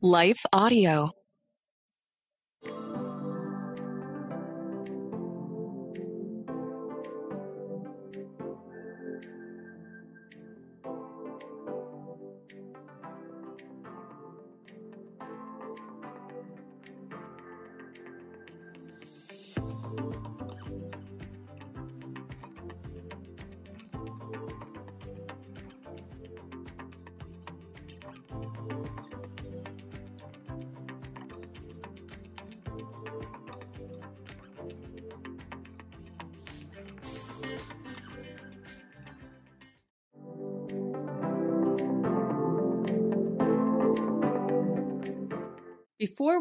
Life Audio.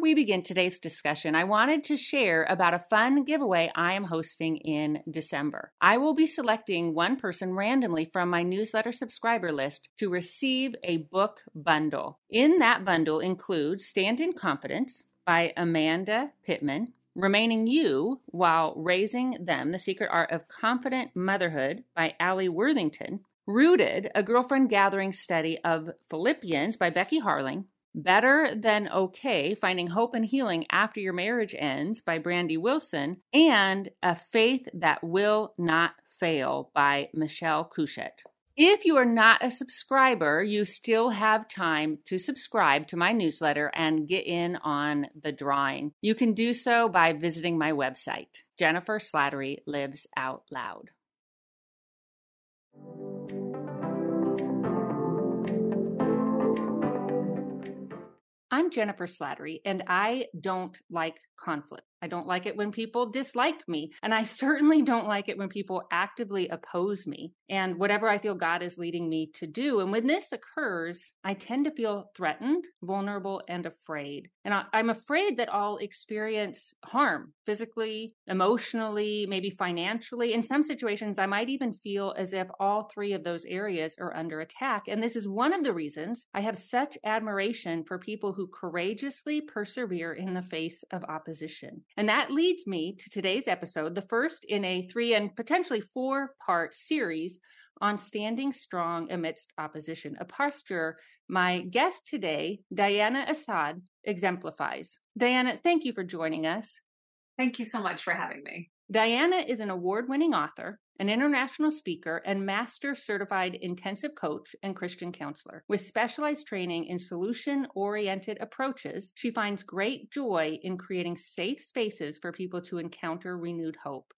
We begin today's discussion, I wanted to share about a fun giveaway I am hosting in December. I will be selecting one person randomly from my newsletter subscriber list to receive a book bundle. In that bundle includes Stand in Confidence by Amanda Pittman, Remaining You While Raising Them The Secret Art of Confident Motherhood by Ali Worthington, Rooted, a girlfriend gathering study of Philippians by Becky Harling, Better Than Okay Finding Hope and Healing After Your Marriage Ends by Brandy Wilson, and A Faith That Will Not Fail by Michelle Couchette. If you are not a subscriber, you still have time to subscribe to my newsletter and get in on the drawing. You can do so by visiting my website. Jennifer Slattery lives out loud. I'm Jennifer Slattery, and I don't like conflict. I don't like it when people dislike me. And I certainly don't like it when people actively oppose me and whatever I feel God is leading me to do. And when this occurs, I tend to feel threatened, vulnerable, and afraid. And I, am afraid that I'll experience harm physically, emotionally, maybe financially. In some situations, I might even feel as if all three of those areas are under attack. And this is one of the reasons I have such admiration for people who courageously persevere in the face of opposition. And that leads me to today's episode, the first in a three and potentially four part series on standing strong amidst opposition, a posture my guest today, Diana Asaad, exemplifies. Diana, thank you for joining us. Thank you so much for having me. Diana is an award winning author, an international speaker, and master certified intensive coach and Christian counselor. With specialized training in solution oriented approaches, she finds great joy in creating safe spaces for people to encounter renewed hope.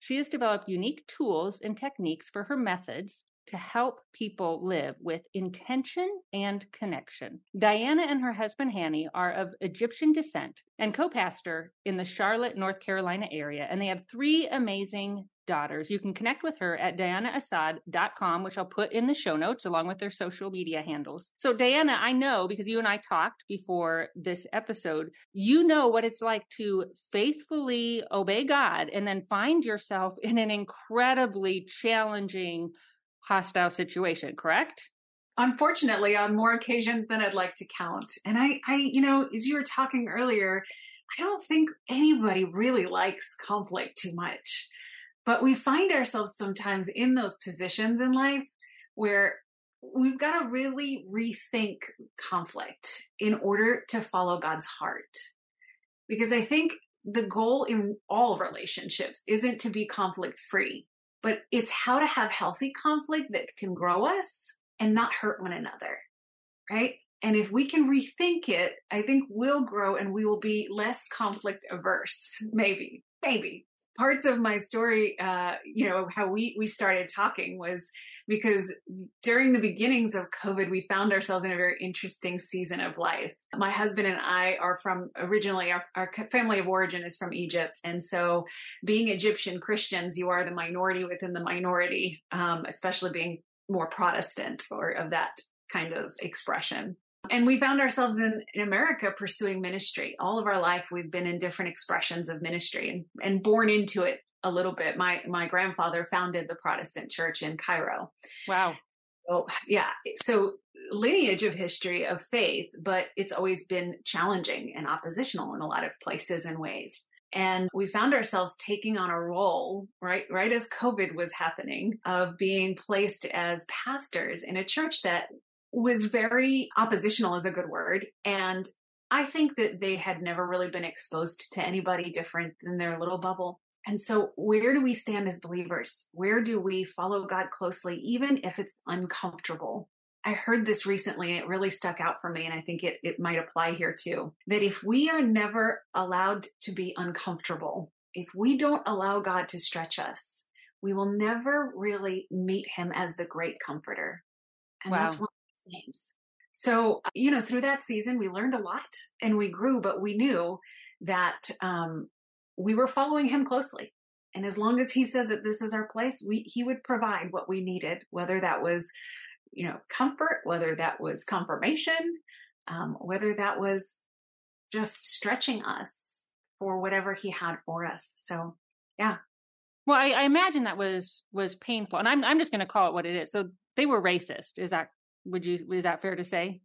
She has developed unique tools and techniques for her methods to help people live with intention and connection. Diana and her husband Hanny are of Egyptian descent and co pastor in the Charlotte, North Carolina area, and they have three amazing daughters. You can connect with her at dianaasaad.com, which I'll put in the show notes along with their social media handles. So, Diana, I know because you and I talked before this episode, you know what it's like to faithfully obey God and then find yourself in an incredibly challenging, hostile situation, correct? Unfortunately, on more occasions than I'd like to count. And I, I, you know, as you were talking earlier, I don't think anybody really likes conflict too much. But we find ourselves sometimes in those positions in life where we've got to really rethink conflict in order to follow God's heart. Because I think the goal in all relationships isn't to be conflict free, but it's how to have healthy conflict that can grow us and not hurt one another. Right. And if we can rethink it, I think we'll grow and we will be less conflict averse. Maybe, maybe parts of my story, uh, you know, how we, we started talking was because during the beginnings of COVID, we found ourselves in a very interesting season of life. My husband and I are from originally, our, our family of origin is from Egypt. And so being Egyptian Christians, you are the minority within the minority, um, especially being more Protestant or of that kind of expression. And we found ourselves in, in America pursuing ministry. All of our life, we've been in different expressions of ministry and, and born into it a little bit. My, my grandfather founded the Protestant church in Cairo. Wow. Oh, yeah. So lineage of history of faith, but it's always been challenging and oppositional in a lot of places and ways. And we found ourselves taking on a role, right, right as COVID was happening, of being placed as pastors in a church that was very oppositional is a good word. And I think that they had never really been exposed to anybody different than their little bubble. And so, where do we stand as believers? Where do we follow God closely, even if it's uncomfortable? I heard this recently and it really stuck out for me. And I think it, it might apply here too. That if we are never allowed to be uncomfortable, if we don't allow God to stretch us, we will never really meet him as the great comforter. And wow. that's one names. So, you know, through that season, we learned a lot and we grew, but we knew that um, we were following him closely. And as long as he said that this is our place, we, he would provide what we needed, whether that was you know, comfort, whether that was confirmation, um, whether that was just stretching us for whatever he had for us. So, yeah. Well, I, I imagine that was was painful, and I'm I'm just going to call it what it is. So they were racist. Is that would you is that fair to say?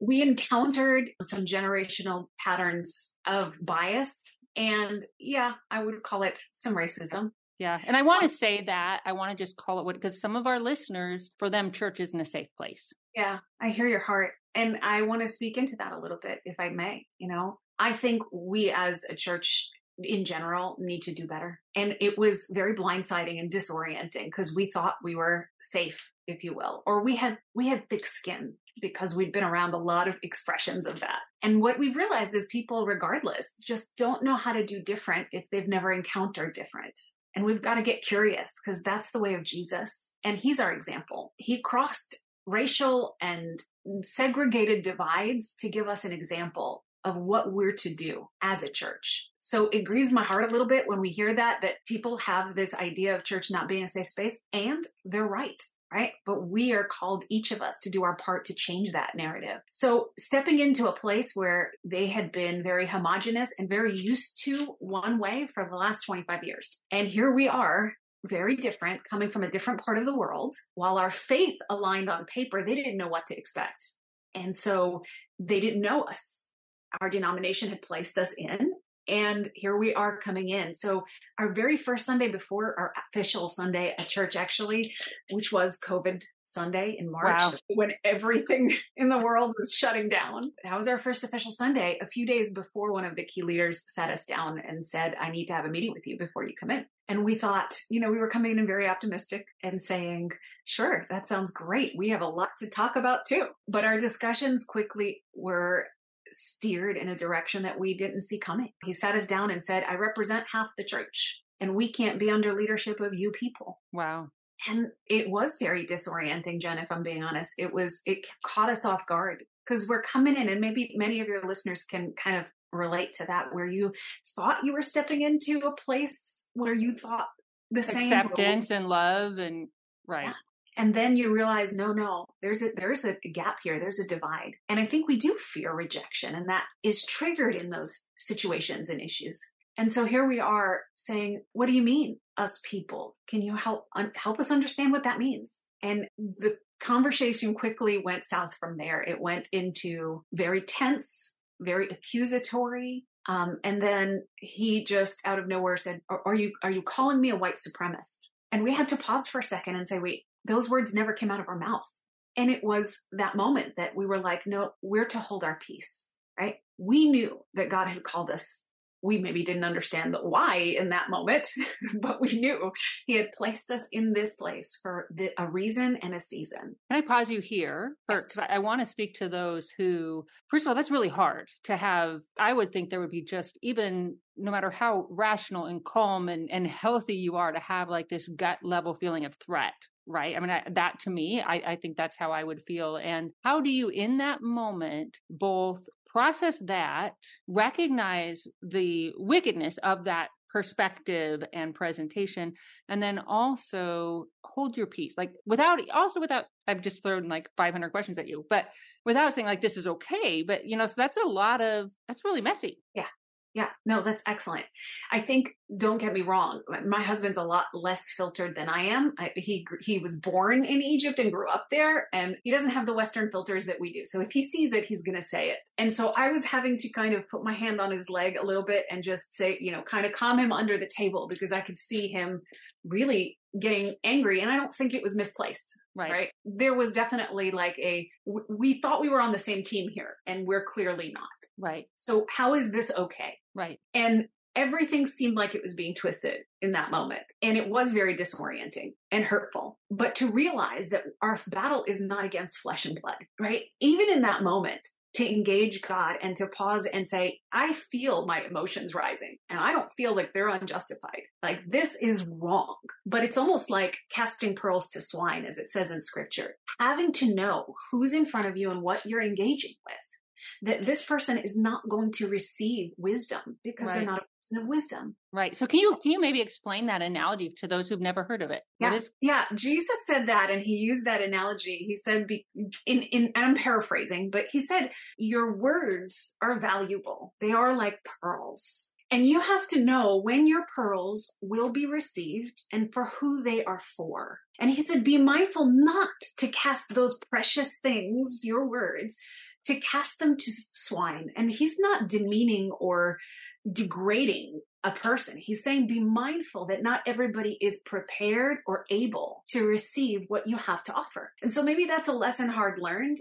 We encountered some generational patterns of bias, and yeah, I would call it some racism. Yeah. And I want to say that I want to just call it what, because some of our listeners, for them, church isn't a safe place. Yeah. I hear your heart. And I want to speak into that a little bit, if I may. You know, I think we as a church in general need to do better. And it was very blindsiding and disorienting because we thought we were safe, if you will, or we had, we had thick skin because we'd been around a lot of expressions of that. And what we've realized is people, regardless, just don't know how to do different if they've never encountered different. And we've got to get curious because that's the way of Jesus. And he's our example. He crossed racial and segregated divides to give us an example of what we're to do as a church. So it grieves my heart a little bit when we hear that, that people have this idea of church not being a safe space and they're right right? But we are called, each of us, to do our part to change that narrative. So stepping into a place where they had been very homogenous and very used to one way for the last 25 years. And here we are very different, coming from a different part of the world. While our faith aligned on paper, they didn't know what to expect. And so they didn't know us. Our denomination had placed us in and here we are coming in. So our very first Sunday before our official Sunday at church, actually, which was COVID Sunday in March wow. when everything in the world was shutting down. That was our first official Sunday a few days before one of the key leaders sat us down and said, I need to have a meeting with you before you come in. And we thought, you know, we were coming in very optimistic and saying, sure, that sounds great. We have a lot to talk about too. But our discussions quickly were steered in a direction that we didn't see coming. He sat us down and said, I represent half the church and we can't be under leadership of you people. Wow. And it was very disorienting, Jen, if I'm being honest. It was, it caught us off guard because we're coming in and maybe many of your listeners can kind of relate to that where you thought you were stepping into a place where you thought the same acceptance and love and right. Yeah and then you realize no no there's a there's a gap here. There's a divide. And i think we do fear rejection and that is triggered in those situations and issues. And so here we are saying what do you mean us people? Can you help un- help us understand what that means? And the conversation quickly went south from there. It went into very tense very accusatory um, and then he just out of nowhere said are, are you are you calling me a white supremacist? And we had to pause for a second and say wait those words never came out of our mouth. And it was that moment that we were like, no, we're to hold our peace, right? We knew that God had called us. We maybe didn't understand the why in that moment, but we knew he had placed us in this place for the, a reason and a season. Can I pause you here? Because yes. I, I want to speak to those who, first of all, that's really hard to have. I would think there would be just even no matter how rational and calm and, and healthy you are to have like this gut level feeling of threat right? I mean I, that to me I, I think that's how i would feel. And how do you in that moment both process that recognize the wickedness of that perspective and presentation and then also hold your peace? Like without also without i've just thrown like 500 questions at you but without saying like this is okay but you know so that's a lot of that's really messy. Yeah yeah, no, that's excellent. I think, don't get me wrong, my husband's a lot less filtered than I am. I, he he was born in Egypt and grew up there, and he doesn't have the Western filters that we do. So if he sees it, he's going to say it. And so I was having to kind of put my hand on his leg a little bit and just say, you know, kind of calm him under the table because I could see him really getting angry, and I don't think it was misplaced. Right. right? There was definitely like a, we thought we were on the same team here and we're clearly not. Right. So how is this okay? Right. And everything seemed like it was being twisted in that moment. And it was very disorienting and hurtful. But to realize that our battle is not against flesh and blood, right? Even in that moment, to engage God and to pause and say, I feel my emotions rising and I don't feel like they're unjustified. Like this is wrong. But it's almost like casting pearls to swine, as it says in scripture. Having to know who's in front of you and what you're engaging with. That this person is not going to receive wisdom because Right. they're not of wisdom. Right. So can you can you maybe explain that analogy to those who've never heard of it? Yeah, is yeah. Jesus said that, and he used that analogy. He said, be, "In in," and I'm paraphrasing, but he said, "Your words are valuable. They are like pearls, and you have to know when your pearls will be received and for who they are for." And he said, "Be mindful not to cast those precious things, your words, to cast them to swine." And he's not demeaning or degrading a person. He's saying be mindful that not everybody is prepared or able to receive what you have to offer. And so maybe that's a lesson hard learned.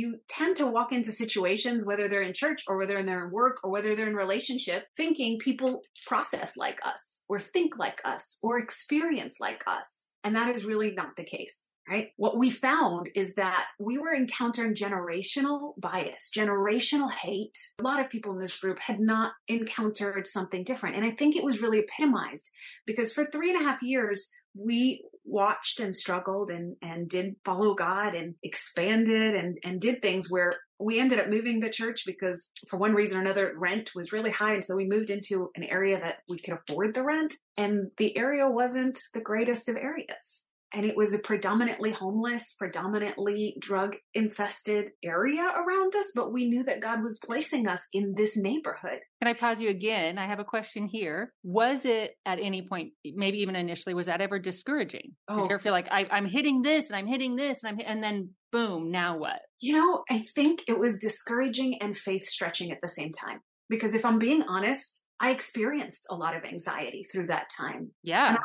You tend to walk into situations, whether they're in church or whether they're in their work or whether they're in relationship, thinking people process like us or think like us or experience like us. And that is really not the case, right? What we found is that we were encountering generational bias, generational hate. A lot of people in this group had not encountered something different. And I think it was really epitomized because for three and a half years, we watched and struggled and, and did follow God and expanded and, and did things where we ended up moving the church because for one reason or another, rent was really high. And so we moved into an area that we could afford the rent. And the area wasn't the greatest of areas. And it was a predominantly homeless, predominantly drug infested area around us. But we knew that God was placing us in this neighborhood. Can I pause you again? I have a question here. Was it at any point, maybe even initially, was that ever discouraging? Did you Oh. ever feel like I, I'm hitting this and I'm hitting this and I'm and then boom, now what? You know, I think it was discouraging and faith stretching at the same time. Because if I'm being honest, I experienced a lot of anxiety through that time. Yeah, And I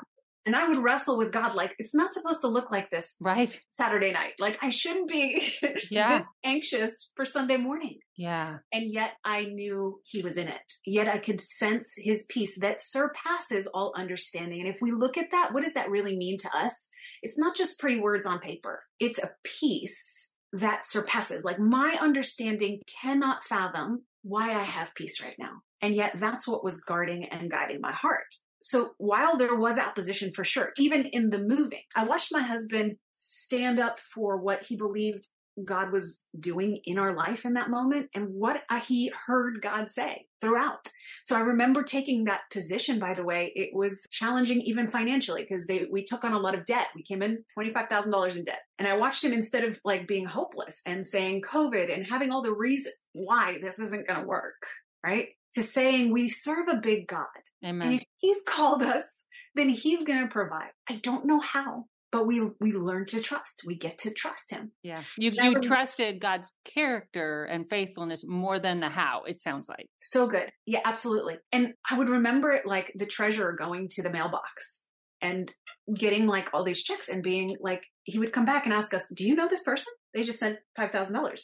would wrestle with God like, it's not supposed to look like this right. Saturday night. Like, I shouldn't be Yeah. anxious for Sunday morning. Yeah, And yet I knew He was in it. Yet I could sense His peace that surpasses all understanding. And if we look at that, what does that really mean to us? It's not just pretty words on paper, it's a peace that surpasses. Like, my understanding cannot fathom why I have peace right now. And yet that's what was guarding and guiding my heart. So while there was opposition for sure, even in the moving, I watched my husband stand up for what he believed God was doing in our life in that moment and what he heard God say throughout. So I remember taking that position, by the way, it was challenging even financially because they, we took on a lot of debt. We came in $25,000 in debt and I watched him instead of like being hopeless and saying COVID and having all the reasons why this isn't going to work, right? To saying we serve a big God Amen. and if he's called us, then he's going to provide. I don't know how, but we we learn to trust. We get to trust him. Yeah, you you rem- trusted God's character and faithfulness more than the how. It sounds like. So good. Yeah, absolutely. And I would remember it like the treasurer going to the mailbox and getting like all these checks and being like, he would come back and ask us, Do you know this person? They just sent $5,000.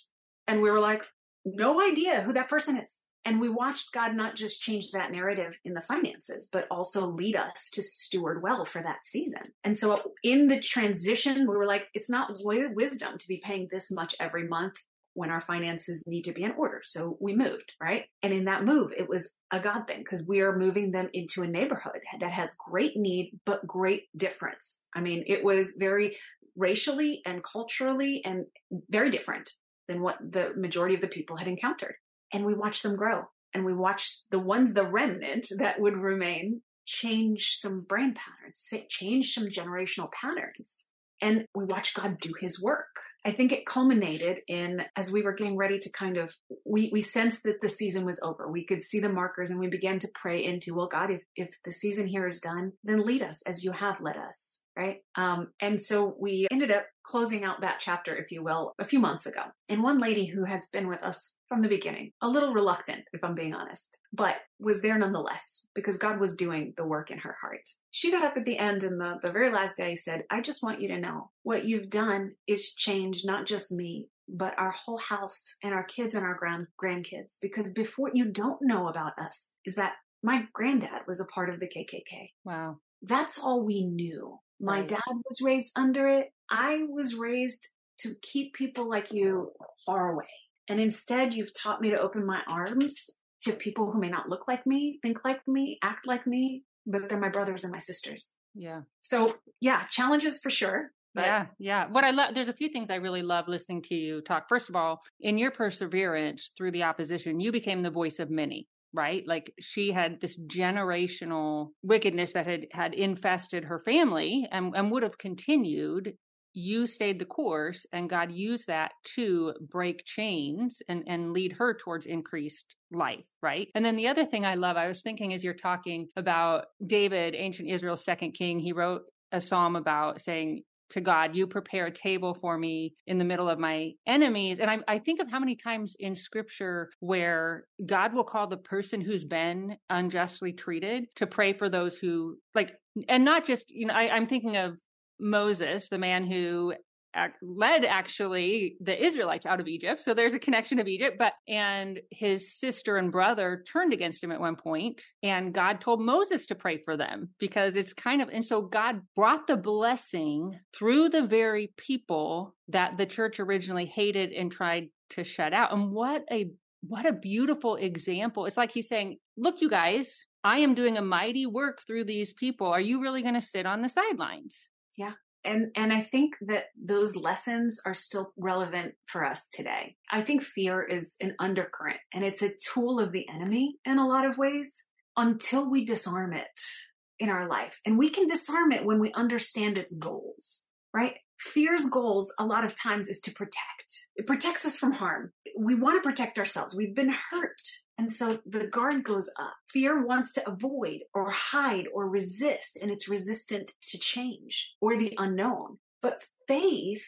And we were like, No idea who that person is. And we watched God not just change that narrative in the finances, but also lead us to steward well for that season. And so in the transition, we were like, it's not wisdom to be paying this much every month when our finances need to be in order. So we moved, right? And in that move, it was a God thing because we are moving them into a neighborhood that has great need, but great difference. I mean, it was very racially and culturally and very different than what the majority of the people had encountered. And we watched them grow and we watched the ones, the remnant that would remain change some brain patterns, change some generational patterns. And we watched God do his work. I think it culminated in as we were getting ready to kind of we we sensed that the season was over. We could see the markers and we began to pray into, well, God, if if the season here is done, then lead us as you have led us. Right? Um, and so we ended up closing out that chapter, if you will, a few months ago. And one lady who has been with us from the beginning, a little reluctant, if I'm being honest, but was there nonetheless because God was doing the work in her heart. She got up at the end and the, the very last day said, I just want you to know what you've done is change not just me, but our whole house and our kids and our grand grandkids. Because before you don't know about us is that my granddad was a part of the KKK. Wow. That's all we knew. My Right. dad was raised under it. I was raised to keep people like you far away. And instead, you've taught me to open my arms to people who may not look like me, think like me, act like me, but they're my brothers and my sisters. Yeah. So, yeah, challenges for sure. But yeah, yeah. What I love, there's a few things I really love listening to you talk. First of all, in your perseverance through the opposition, you became the voice of many, right? Like she had this generational wickedness that had had infested her family and, and would have continued. You stayed the course, and God used that to break chains and and lead her towards increased life, right? And then the other thing I love, I was thinking as you're talking about David, ancient Israel's second king, he wrote a psalm about saying to God, you prepare a table for me in the middle of my enemies. And I, I think of how many times in scripture where God will call the person who's been unjustly treated to pray for those who, like, and not just, you know, I, I'm thinking of Moses, the man who led actually the Israelites out of Egypt. So there's a connection of Egypt, but and his sister and brother turned against him at one point, and God told Moses to pray for them because it's kind of and so God brought the blessing through the very people that the church originally hated and tried to shut out. And what a what a beautiful example. It's like he's saying, "Look, you guys, I am doing a mighty work through these people. Are you really going to sit on the sidelines?" And and I think that those lessons are still relevant for us today. I think fear is an undercurrent and it's a tool of the enemy in a lot of ways until we disarm it in our life. And we can disarm it when we understand its goals, right? Fear's goals a lot of times is to protect. It protects us from harm. We want to protect ourselves. We've been hurt. And so the guard goes up. Fear wants to avoid or hide or resist, and it's resistant to change or the unknown. But faith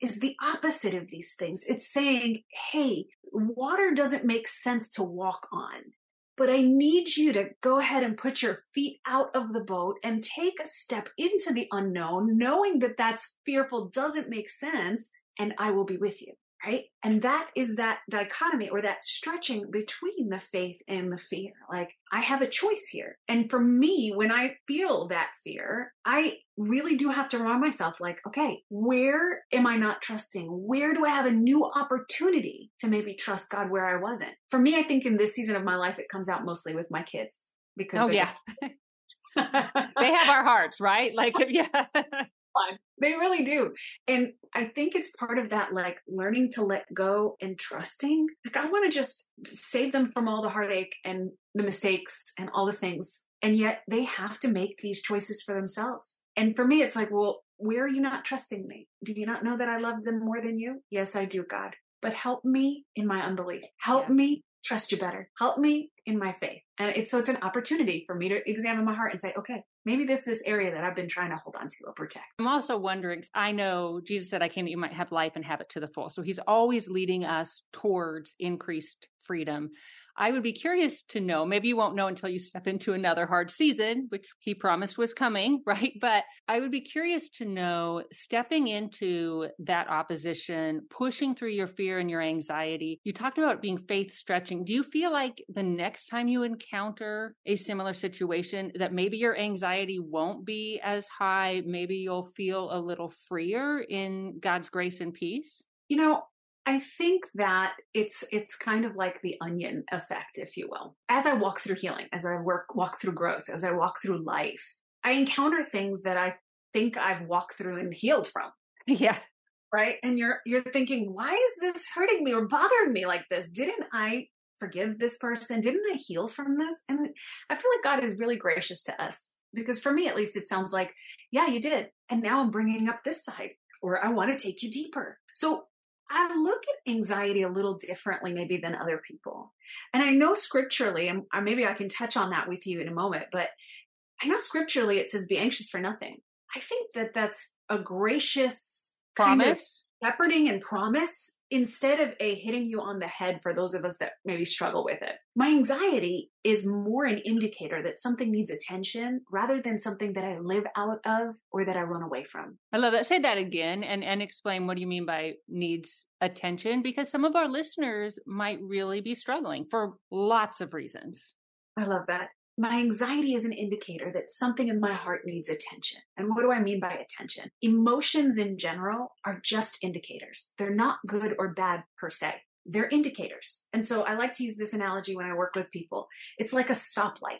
is the opposite of these things. It's saying, hey, water doesn't make sense to walk on, but I need you to go ahead and put your feet out of the boat and take a step into the unknown, knowing that that's fearful doesn't make sense, and I will be with you right? And that is that dichotomy or that stretching between the faith and the fear. Like, I have a choice here. And for me, when I feel that fear, I really do have to remind myself, like, okay, where am I not trusting? Where do I have a new opportunity to maybe trust God where I wasn't? For me, I think in this season of my life, it comes out mostly with my kids because Oh yeah, they have our hearts, right? Like yeah. They really do. And I think it's part of that, like learning to let go and trusting. Like, I want to just save them from all the heartache and the mistakes and all the things. And yet they have to make these choices for themselves. And for me, it's like, well, where are you not trusting me? Do you not know that I love them more than you? Yes, I do, God. But help me in my unbelief. Help Yeah. me trust you better. Help me in my faith. And it's so it's an opportunity for me to examine my heart and say, okay, maybe this this area that I've been trying to hold on to or protect. I'm also wondering, I know Jesus said, I came that you might have life and have it to the full. So he's always leading us towards increased freedom. I would be curious to know, maybe you won't know until you step into another hard season, which he promised was coming, right? But I would be curious to know stepping into that opposition, pushing through your fear and your anxiety. You talked about being faith stretching. Do you feel like the next time you encounter a similar situation that maybe your anxiety won't be as high, maybe you'll feel a little freer in God's grace and peace? You know, I think that it's it's kind of like the onion effect, if you will. As I walk through healing, as I work walk through growth, as I walk through life, I encounter things that I think I've walked through and healed from. Yeah. Right. And you're you're thinking, why is this hurting me or bothering me like this? Didn't I forgive this person? Didn't I heal from this? And I feel like God is really gracious to us because for me at least it sounds like, yeah, you did. And now I'm bringing up this side or I want to take you deeper. So I look at anxiety a little differently maybe than other people. And I know scripturally, and maybe I can touch on that with you in a moment, but I know scripturally it says be anxious for nothing. I think that that's a gracious promise. Shepherding and promise instead of a hitting you on the head for those of us that maybe struggle with it. My anxiety is more an indicator that something needs attention rather than something that I live out of or that I run away from. I love that. Say that again and, and explain what do you mean by needs attention because some of our listeners might really be struggling for lots of reasons. I love that. My anxiety is an indicator that something in my heart needs attention. And what do I mean by attention? Emotions in general are just indicators. They're not good or bad per se. They're indicators. And so I like to use this analogy when I work with people. It's like a stoplight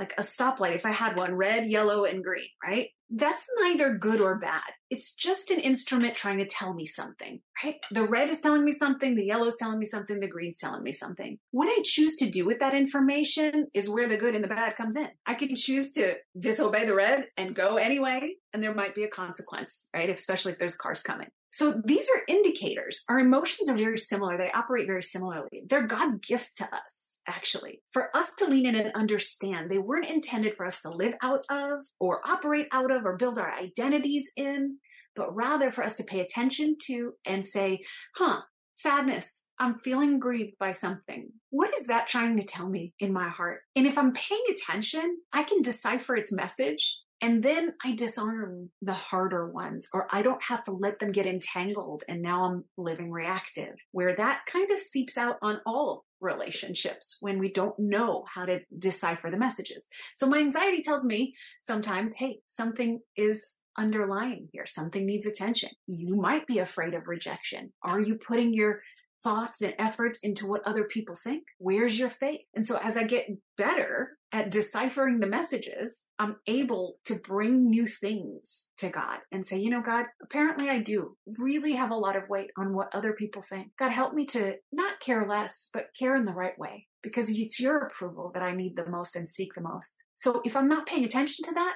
like a stoplight, if I had one, red, yellow, and green, right? That's neither good or bad. It's just an instrument trying to tell me something, right? The red is telling me something, the yellow is telling me something, the green's telling me something. What I choose to do with that information is where the good and the bad comes in. I can choose to disobey the red and go anyway, and there might be a consequence, right? Especially if there's cars coming. So these are indicators. Our emotions are very similar. They operate very similarly. They're God's gift to us, actually, for us to lean in and understand. They weren't intended for us to live out of or operate out of or build our identities in, but rather for us to pay attention to and say, huh, sadness. I'm feeling grieved by something. What is that trying to tell me in my heart? And if I'm paying attention, I can decipher its message and then I disarm the harder ones, or I don't have to let them get entangled. And now I'm living reactive, where that kind of seeps out on all relationships when we don't know how to decipher the messages. So my anxiety tells me sometimes, hey, something is underlying here. Something needs attention. You might be afraid of rejection. Are you putting your thoughts and efforts into what other people think? Where's your faith? And so as I get better at deciphering the messages, I'm able to bring new things to God and say, you know, God, apparently I do really have a lot of weight on what other people think. God, help me to not care less, but care in the right way because it's your approval that I need the most and seek the most. So if I'm not paying attention to that,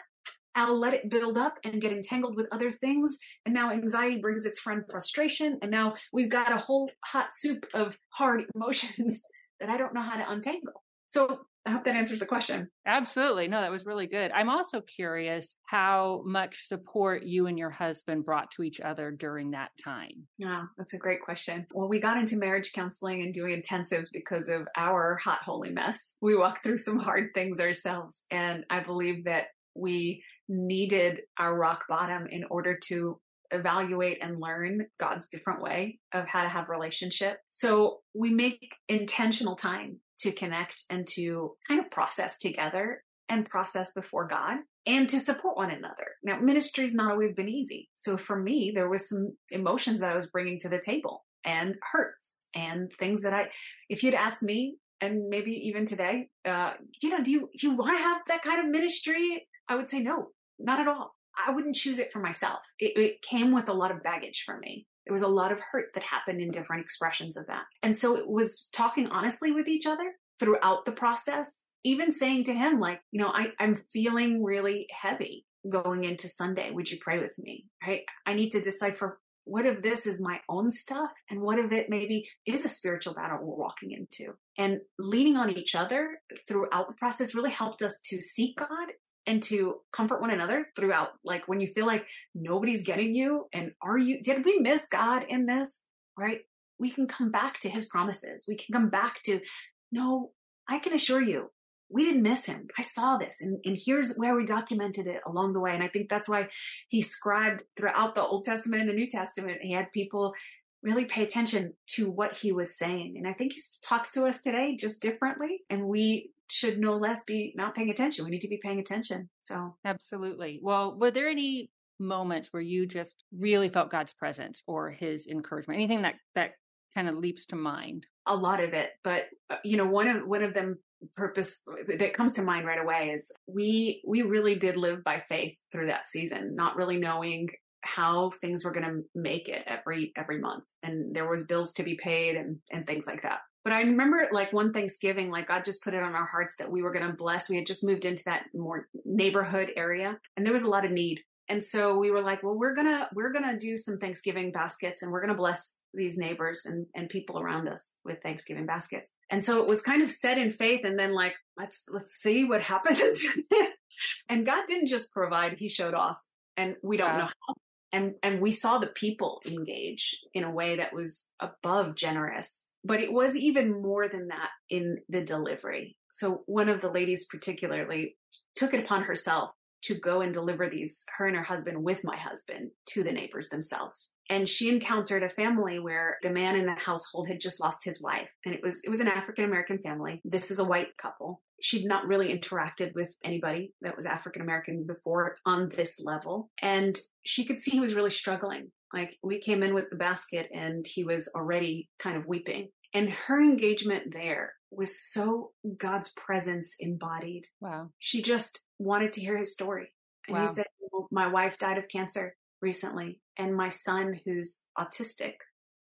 I'll let it build up and get entangled with other things. And now anxiety brings its friend frustration. And now we've got a whole hot soup of hard emotions that I don't know how to untangle. So I hope that answers the question. Absolutely. No, that was really good. I'm also curious how much support you and your husband brought to each other during that time. Yeah, that's a great question. Well, we got into marriage counseling and doing intensives because of our hot, holy mess. We walked through some hard things ourselves. And I believe that we needed our rock bottom in order to evaluate and learn God's different way of how to have relationship. So we make intentional time to connect and to kind of process together and process before God and to support one another. Now, ministry's not always been easy. So for me, there was some emotions that I was bringing to the table and hurts and things that I, if you'd asked me, and maybe even today, uh, you know, do you, do you want to have that kind of ministry? I would say no, not at all. I wouldn't choose it for myself. It, it came with a lot of baggage for me. There was a lot of hurt that happened in different expressions of that. And so it was talking honestly with each other throughout the process, even saying to him, like, you know, I, I'm feeling really heavy going into Sunday. Would you pray with me? Right? I need to decipher what if this is my own stuff and what if it maybe is a spiritual battle we're walking into and leaning on each other throughout the process really helped us to seek god and to comfort one another throughout. Like when you feel like nobody's getting you and are you, did we miss God in this? Right? We can come back to his promises. We can come back to, no, I can assure you, we didn't miss him. I saw this and, and here's where we documented it along the way. And I think that's why he scribed throughout the Old Testament and the New Testament. He had people really pay attention to what he was saying. And I think he talks to us today just differently. And we should no less be not paying attention. We need to be paying attention. So, absolutely. Well, were there any moments where you just really felt God's presence or his encouragement? Anything that that kind of leaps to mind? A lot of it, but uh, you know, one of one of them purpose that comes to mind right away is we we really did live by faith through that season, not really knowing how things were going to make it every every month and there was bills to be paid and and things like that but I remember like one Thanksgiving, like God just put it on our hearts that we were going to bless. We had just moved into that more neighborhood area and there was a lot of need. And so we were like, well, we're going to, we're going to do some Thanksgiving baskets and we're going to bless these neighbors and, and people around us with Thanksgiving baskets. And so it was kind of set in faith and then like, let's, let's see what happens. and God didn't just provide, he showed off and we don't wow. know how and and we saw the people engage in a way that was above generous but it was even more than that in the delivery. So one of the ladies particularly took it upon herself to go and deliver these her and her husband with my husband to the neighbors themselves. And she encountered a family where the man in the household had just lost his wife. And it was it was an african american family. This is a white couple she'd not really interacted with anybody that was African American before on this level. And she could see he was really struggling. Like we came in with the basket and he was already kind of weeping. And her engagement there was so God's presence embodied. Wow. She just wanted to hear his story. And wow. he said, well, My wife died of cancer recently, and my son, who's autistic,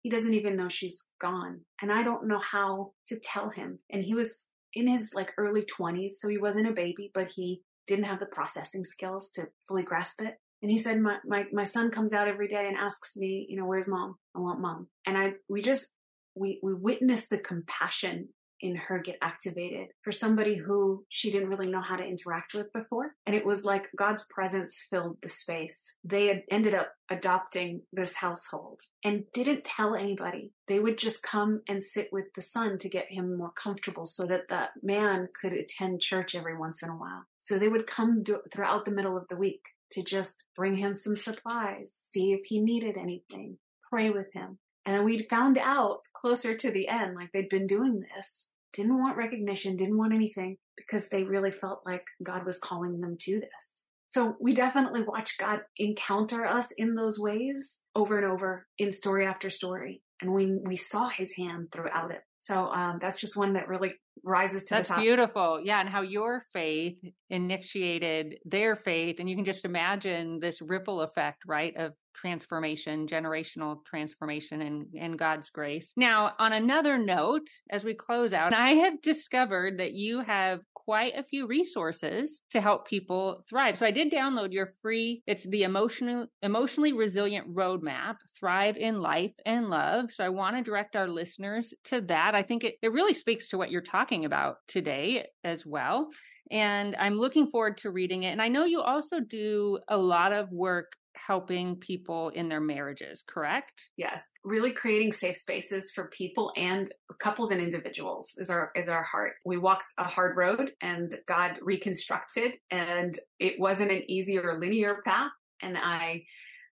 he doesn't even know she's gone. And I don't know how to tell him. And he was in his like early 20s, so he wasn't a baby, but he didn't have the processing skills to fully grasp it. And he said, my, my, my son comes out every day and asks me, you know, where's mom? I want mom. And I, we just, we, we witnessed the compassion in her get activated for somebody who she didn't really know how to interact with before. And it was like God's presence filled the space. They had ended up adopting this household and didn't tell anybody. They would just come and sit with the son to get him more comfortable so that the man could attend church every once in a while. So they would come throughout the middle of the week to just bring him some supplies, see if he needed anything, pray with him. And we'd found out closer to the end, like they'd been doing this, didn't want recognition, didn't want anything because they really felt like God was calling them to this. So we definitely watch God encounter us in those ways over and over in story after story. And we, we saw his hand throughout it. So um, that's just one that really rises to that's the top. beautiful. Yeah. And how your faith initiated their faith. And you can just imagine this ripple effect, right? Of transformation, generational transformation and in God's grace. Now, on another note, as we close out, I have discovered that you have quite a few resources to help people thrive. So I did download your free, it's the emotional emotionally resilient roadmap, Thrive in Life and Love. So I want to direct our listeners to that. I think it, it really speaks to what you're talking about today as well. And I'm looking forward to reading it. And I know you also do a lot of work helping people in their marriages, correct? Yes. Really creating safe spaces for people and couples and individuals is our is our heart. We walked a hard road and God reconstructed and it wasn't an easy or linear path and I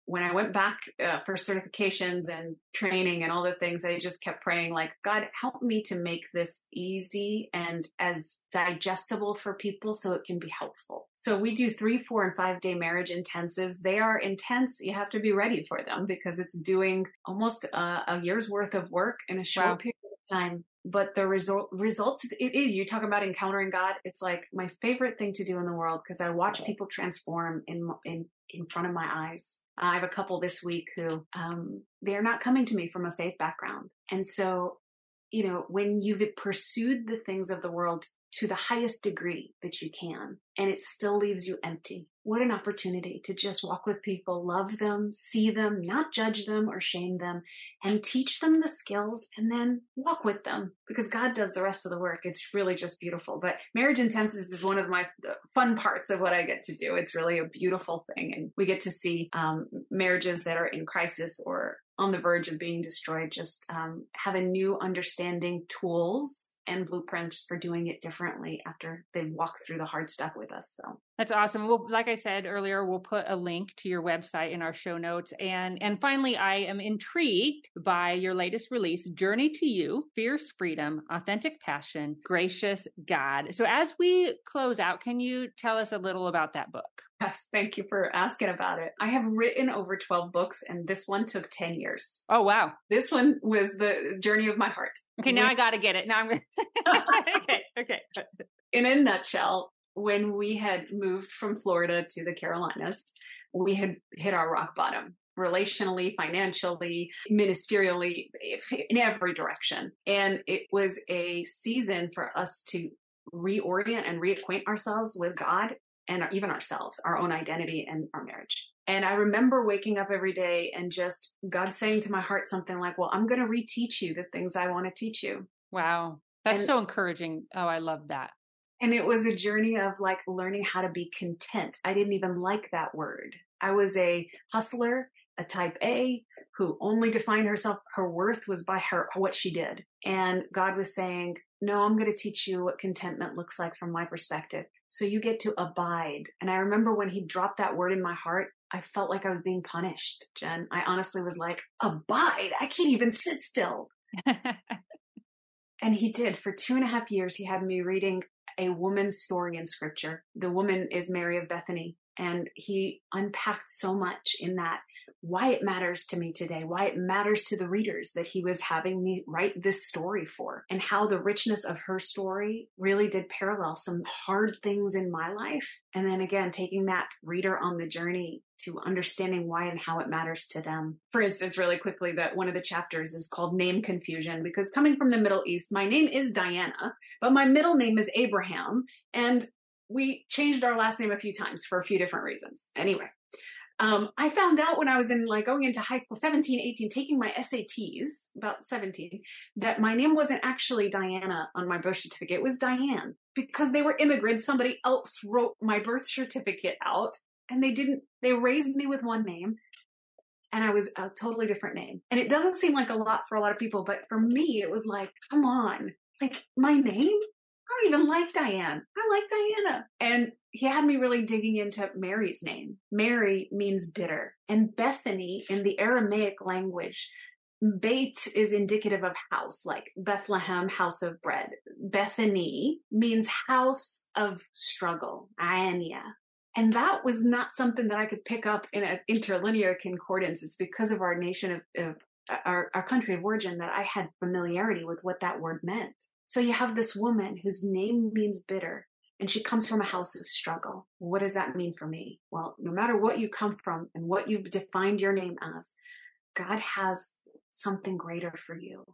when I went back uh, for certifications and training and all the things, I just kept praying, like, God, help me to make this easy and as digestible for people so it can be helpful. So we do three, four, and five day marriage intensives. They are intense. You have to be ready for them because it's doing almost uh, a year's worth of work in a short wow. period of time but the result results it is you talk about encountering god it's like my favorite thing to do in the world because i watch people transform in in in front of my eyes. I have a couple this week who um, they're not coming to me from a faith background, and so you know when you've pursued the things of the world to the highest degree that you can, and it still leaves you empty. What an opportunity to just walk with people, love them, see them, not judge them or shame them, and teach them the skills and then walk with them because God does the rest of the work. It's really just beautiful. But marriage intensives is one of my fun parts of what I get to do. It's really a beautiful thing. And we get to see um, marriages that are in crisis or on the verge of being destroyed just um, have a new understanding tools and blueprints for doing it differently after they've walked through the hard stuff with us so. That's awesome. Well like i said earlier we'll put a link to your website in our show notes and and finally i am intrigued by your latest release journey to you fierce freedom authentic passion gracious god. So as we close out can you tell us a little about that book Yes, thank you for asking about it. I have written over 12 books and this one took 10 years. Oh, wow. This one was the journey of my heart. Okay, now we- I got to get it. Now I'm okay, okay. In a nutshell, when we had moved from Florida to the Carolinas, we had hit our rock bottom relationally, financially, ministerially, in every direction. And it was a season for us to reorient and reacquaint ourselves with God and even ourselves, our own identity and our marriage. And I remember waking up every day and just God saying to my heart something like, Well, I'm going to reteach you the things I want to teach you. Wow. That's and, so encouraging. Oh, I love that. And it was a journey of like learning how to be content. I didn't even like that word I was a hustler, a type A who only defined herself, her worth was by her, what she did. And God was saying, no, I'm going to teach you what contentment looks like from my perspective. So you get to abide. And I remember when he dropped that word in my heart, I felt like I was being punished, Jen. I honestly was like, abide? I can't even sit still. and he did. For two and a half years, he had me reading a woman's story in scripture. The woman is Mary of Bethany. And he unpacked so much in that why it matters to me today, why it matters to the readers that he was having me write this story for, and how the richness of her story really did parallel some hard things in my life. And then again, taking that reader on the journey to understanding why and how it matters to them. For instance, really quickly, that one of the chapters is called name confusion because coming from the Middle East, my name is Diana, but my middle name is Abraham. And we changed our last name a few times for a few different reasons. Anyway, um, I found out when I was in like going into high school, 17, 18, taking my SATs, about 17, that my name wasn't actually Diana on my birth certificate. It was Diane because they were immigrants. Somebody else wrote my birth certificate out and they didn't, they raised me with one name and I was a totally different name. And it doesn't seem like a lot for a lot of people, but for me, it was like, come on, like my name? I don't even like Diane. I like Diana. And he had me really digging into Mary's name. Mary means bitter. And Bethany in the Aramaic language, Beit is indicative of house, like Bethlehem, house of bread. Bethany means house of struggle, Aania. And that was not something that I could pick up in an interlinear concordance. It's because of our nation of, of our, our country of origin that I had familiarity with what that word meant. So you have this woman whose name means bitter and she comes from a house of struggle. What does that mean for me? Well, no matter what you come from and what you've defined your name as, God has something greater for you.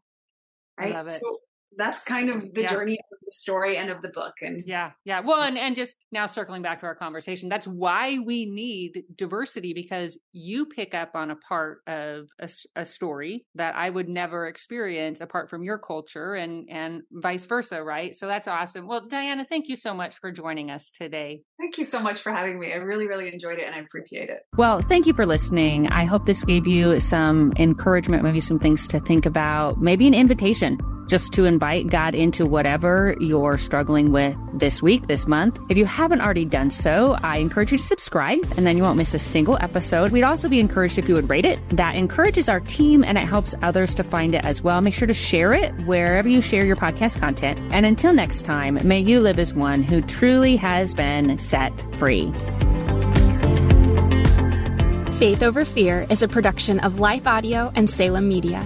Right? So that's kind of the yeah. journey of the story and of the book and yeah yeah. Well and, and just now circling back to our conversation that's why we need diversity because you pick up on a part of a, a story that i would never experience apart from your culture and and vice versa right? So that's awesome. Well diana thank you so much for joining us today. Thank you so much for having me. I really really enjoyed it and i appreciate it. Well thank you for listening. I hope this gave you some encouragement maybe some things to think about maybe an invitation just to invite God into whatever you're struggling with this week, this month. If you haven't already done so, I encourage you to subscribe and then you won't miss a single episode. We'd also be encouraged if you would rate it. That encourages our team and it helps others to find it as well. Make sure to share it wherever you share your podcast content. And until next time, may you live as one who truly has been set free. Faith Over Fear is a production of Life Audio and Salem Media.